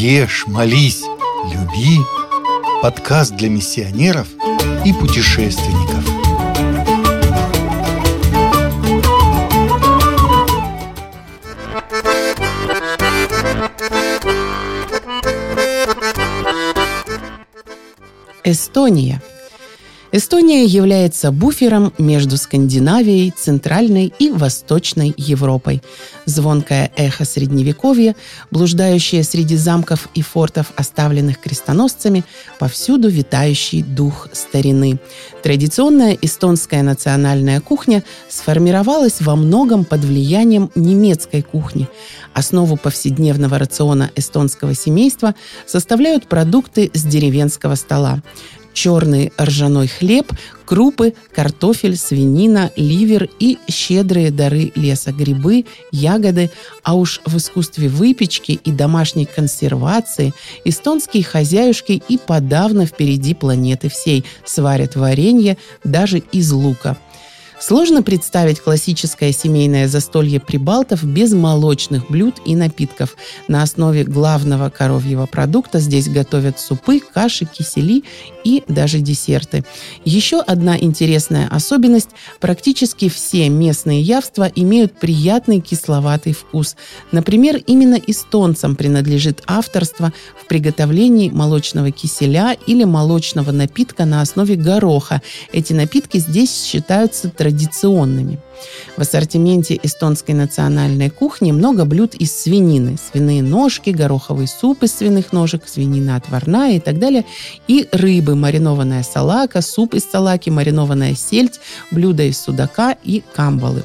Ешь, молись, люби. Подкаст для миссионеров и путешественников. Эстония – Эстония является буфером между Скандинавией, Центральной и Восточной Европой. Звонкое эхо Средневековья, блуждающее среди замков и фортов, оставленных крестоносцами, повсюду витающий дух старины. Традиционная эстонская национальная кухня сформировалась во многом под влиянием немецкой кухни. Основу повседневного рациона эстонского семейства составляют продукты с деревенского стола черный ржаной хлеб, крупы, картофель, свинина, ливер и щедрые дары леса, грибы, ягоды, а уж в искусстве выпечки и домашней консервации эстонские хозяюшки и подавно впереди планеты всей сварят варенье даже из лука – Сложно представить классическое семейное застолье прибалтов без молочных блюд и напитков. На основе главного коровьего продукта здесь готовят супы, каши, кисели и даже десерты. Еще одна интересная особенность – практически все местные явства имеют приятный кисловатый вкус. Например, именно эстонцам принадлежит авторство в приготовлении молочного киселя или молочного напитка на основе гороха. Эти напитки здесь считаются традиционными традиционными. В ассортименте эстонской национальной кухни много блюд из свинины. Свиные ножки, гороховый суп из свиных ножек, свинина отварная и так далее. И рыбы, маринованная салака, суп из салаки, маринованная сельдь, блюда из судака и камбалы.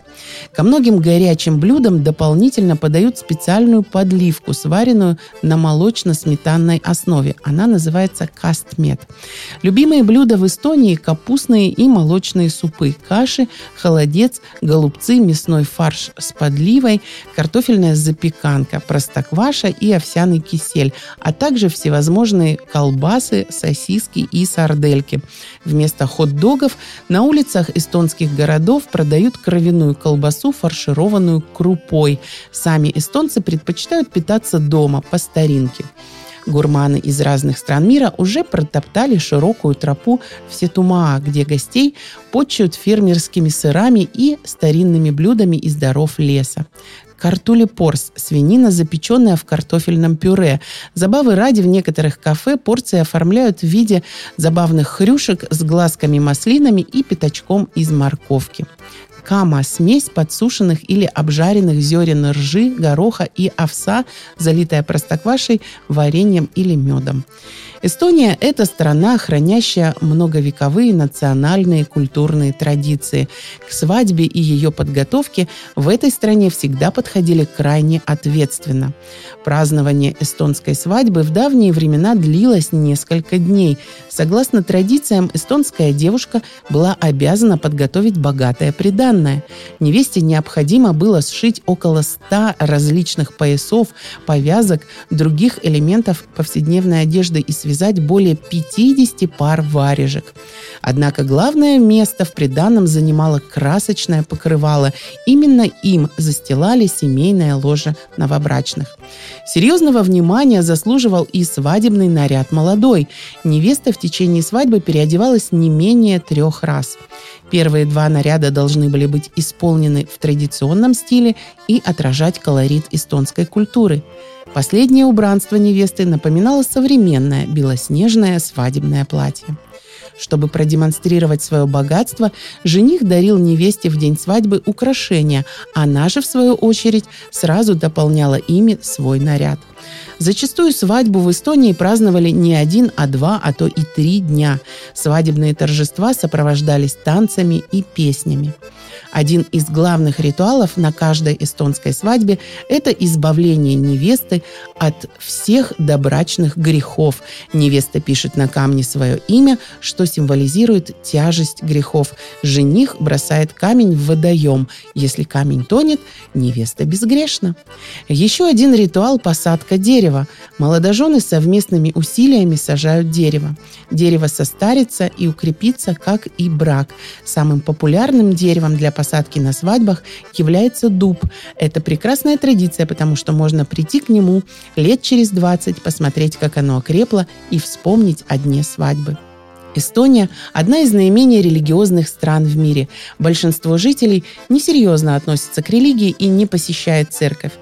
Ко многим горячим блюдам дополнительно подают специальную подливку, сваренную на молочно-сметанной основе. Она называется кастмет. Любимые блюда в Эстонии – капустные и молочные супы, каши, холодец, голубцы, мясной фарш с подливой, картофельная запеканка, простокваша и овсяный кисель, а также всевозможные колбасы, сосиски и сардельки. Вместо хот-догов на улицах эстонских городов продают кровяную колбасу, фаршированную крупой. Сами эстонцы предпочитают питаться дома по старинке. Гурманы из разных стран мира уже протоптали широкую тропу в Сетумаа, где гостей почуют фермерскими сырами и старинными блюдами из даров леса. Картулипорс – свинина, запеченная в картофельном пюре. Забавы ради в некоторых кафе порции оформляют в виде забавных хрюшек с глазками-маслинами и пятачком из морковки кама – смесь подсушенных или обжаренных зерен ржи, гороха и овса, залитая простоквашей, вареньем или медом. Эстония – это страна, хранящая многовековые национальные культурные традиции. К свадьбе и ее подготовке в этой стране всегда подходили крайне ответственно. Празднование эстонской свадьбы в давние времена длилось несколько дней. Согласно традициям, эстонская девушка была обязана подготовить богатое приданное. Невесте необходимо было сшить около ста различных поясов, повязок, других элементов повседневной одежды и связок связать более 50 пар варежек. Однако главное место в приданном занимало красочное покрывало. Именно им застилали семейное ложе новобрачных. Серьезного внимания заслуживал и свадебный наряд молодой. Невеста в течение свадьбы переодевалась не менее трех раз. Первые два наряда должны были быть исполнены в традиционном стиле и отражать колорит эстонской культуры. Последнее убранство невесты напоминало современное белоснежное свадебное платье. Чтобы продемонстрировать свое богатство, жених дарил невесте в день свадьбы украшения, она же, в свою очередь, сразу дополняла ими свой наряд. Зачастую свадьбу в Эстонии праздновали не один, а два, а то и три дня. Свадебные торжества сопровождались танцами и песнями. Один из главных ритуалов на каждой эстонской свадьбе – это избавление невесты от всех добрачных грехов. Невеста пишет на камне свое имя, что что символизирует тяжесть грехов. Жених бросает камень в водоем. Если камень тонет, невеста безгрешна. Еще один ритуал – посадка дерева. Молодожены совместными усилиями сажают дерево. Дерево состарится и укрепится, как и брак. Самым популярным деревом для посадки на свадьбах является дуб. Это прекрасная традиция, потому что можно прийти к нему лет через 20, посмотреть, как оно окрепло и вспомнить о дне свадьбы. Эстония – одна из наименее религиозных стран в мире. Большинство жителей несерьезно относятся к религии и не посещает церковь.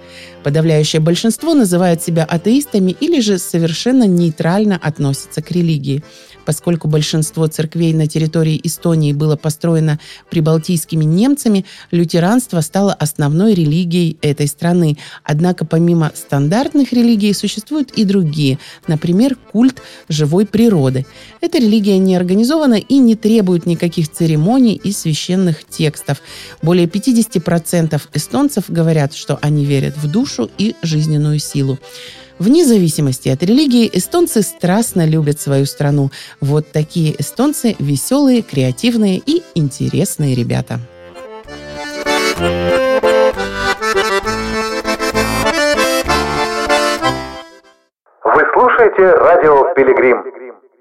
Подавляющее большинство называют себя атеистами или же совершенно нейтрально относятся к религии. Поскольку большинство церквей на территории Эстонии было построено прибалтийскими немцами, лютеранство стало основной религией этой страны. Однако помимо стандартных религий существуют и другие, например, культ живой природы. Эта религия не организована и не требует никаких церемоний и священных текстов. Более 50% эстонцев говорят, что они верят в душу и жизненную силу. Вне зависимости от религии, эстонцы страстно любят свою страну. Вот такие эстонцы веселые, креативные и интересные ребята. Вы слушаете радио «Пилигрим».